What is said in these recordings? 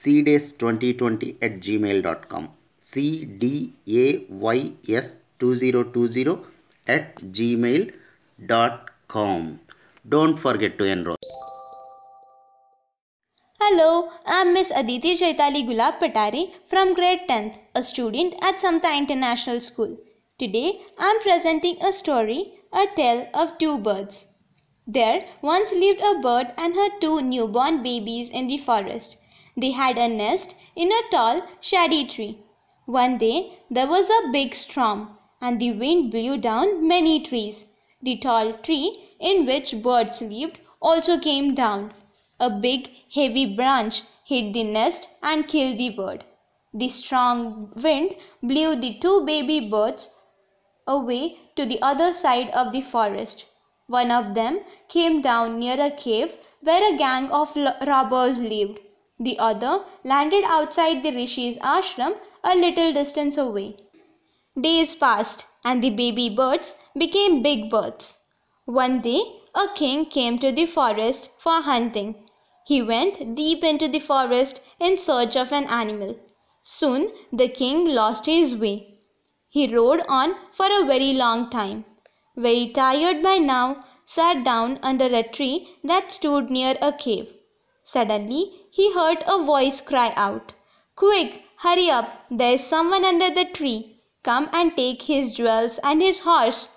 cdays2020 at gmail.com cdays2020 at gmail.com don't forget to enroll Hello, I'm Miss Aditi Chaitali Gulab Patari from grade 10th, a student at Samata International School. Today, I'm presenting a story, a tale of two birds. There once lived a bird and her two newborn babies in the forest. They had a nest in a tall, shady tree. One day, there was a big storm, and the wind blew down many trees. The tall tree in which birds lived also came down. A big, heavy branch hit the nest and killed the bird. The strong wind blew the two baby birds away to the other side of the forest. One of them came down near a cave where a gang of robbers lived. The other landed outside the Rishi's ashram a little distance away. Days passed and the baby birds became big birds. One day, a king came to the forest for hunting. He went deep into the forest in search of an animal. Soon the king lost his way. He rode on for a very long time. Very tired by now, sat down under a tree that stood near a cave. Suddenly he heard a voice cry out, Quick, hurry up, there is someone under the tree. Come and take his jewels and his horse.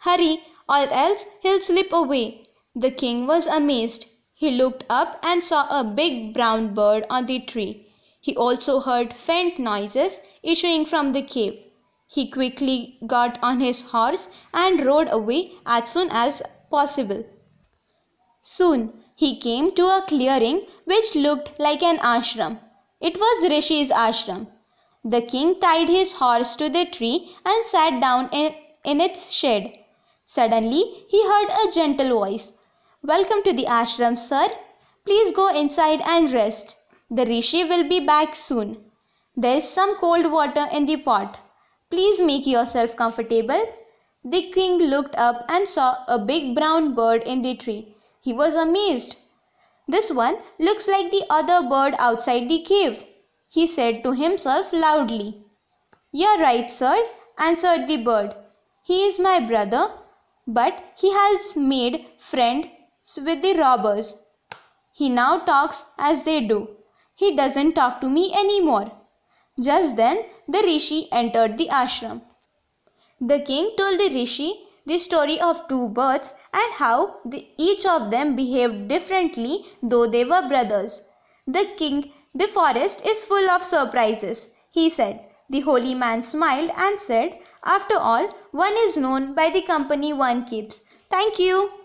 Hurry, or else he'll slip away. The king was amazed. He looked up and saw a big brown bird on the tree. He also heard faint noises issuing from the cave. He quickly got on his horse and rode away as soon as possible. Soon he came to a clearing which looked like an ashram. It was Rishi's ashram. The king tied his horse to the tree and sat down in, in its shade. Suddenly he heard a gentle voice. Welcome to the ashram, sir. Please go inside and rest. The rishi will be back soon. There is some cold water in the pot. Please make yourself comfortable. The king looked up and saw a big brown bird in the tree. He was amazed. This one looks like the other bird outside the cave, he said to himself loudly. You're right, sir, answered the bird. He is my brother, but he has made friends with the robbers. He now talks as they do. He doesn't talk to me anymore. Just then, the rishi entered the ashram. The king told the rishi the story of two birds and how the, each of them behaved differently though they were brothers. The king, the forest is full of surprises, he said. The holy man smiled and said, After all, one is known by the company one keeps. Thank you.